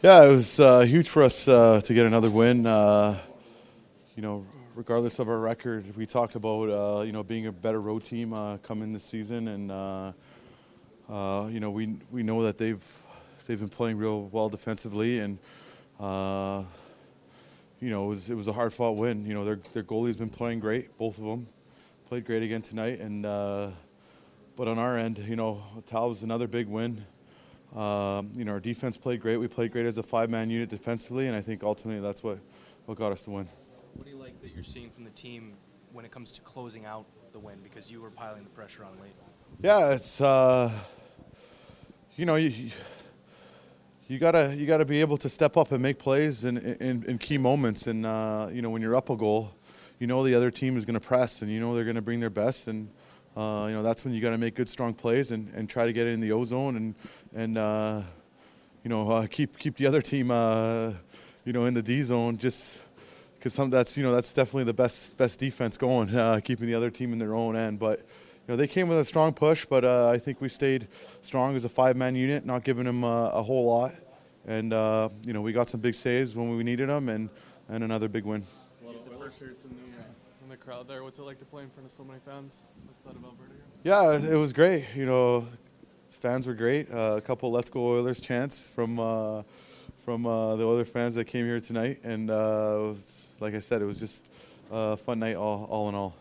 Yeah, it was uh, huge for us uh, to get another win. Uh, you know, regardless of our record, we talked about uh, you know being a better road team uh, coming this season, and uh, you know we we know that they've they've been playing real well defensively, and you know it was it was a hard fought win. You know their their goalie's been playing great, both of them played great again tonight, and but on our end, you know Tal was another big win. Um, you know, our defense played great. We played great as a five-man unit defensively, and I think ultimately that's what, what got us the win. What do you like that you're seeing from the team when it comes to closing out the win? Because you were piling the pressure on late. Yeah, it's uh, you know you you gotta you gotta be able to step up and make plays in in, in key moments, and uh, you know when you're up a goal, you know the other team is going to press, and you know they're going to bring their best, and uh, you know that's when you got to make good, strong plays and, and try to get it in the O zone and and uh, you know uh, keep keep the other team uh, you know in the D zone just because some that's you know that's definitely the best best defense going, uh, keeping the other team in their own end. But you know they came with a strong push, but I think we stayed strong as a five-man unit, not giving them a whole lot. And you know we got some big saves when we needed them, and and another big win. A lot of Oilers shirts in the in the crowd there. What's it like to play in front of so many fans outside of Alberta? Here? Yeah, it was great. You know, fans were great. Uh, a couple "Let's Go Oilers" chants from uh, from uh, the other fans that came here tonight, and uh, it was like I said, it was just a fun night all, all in all.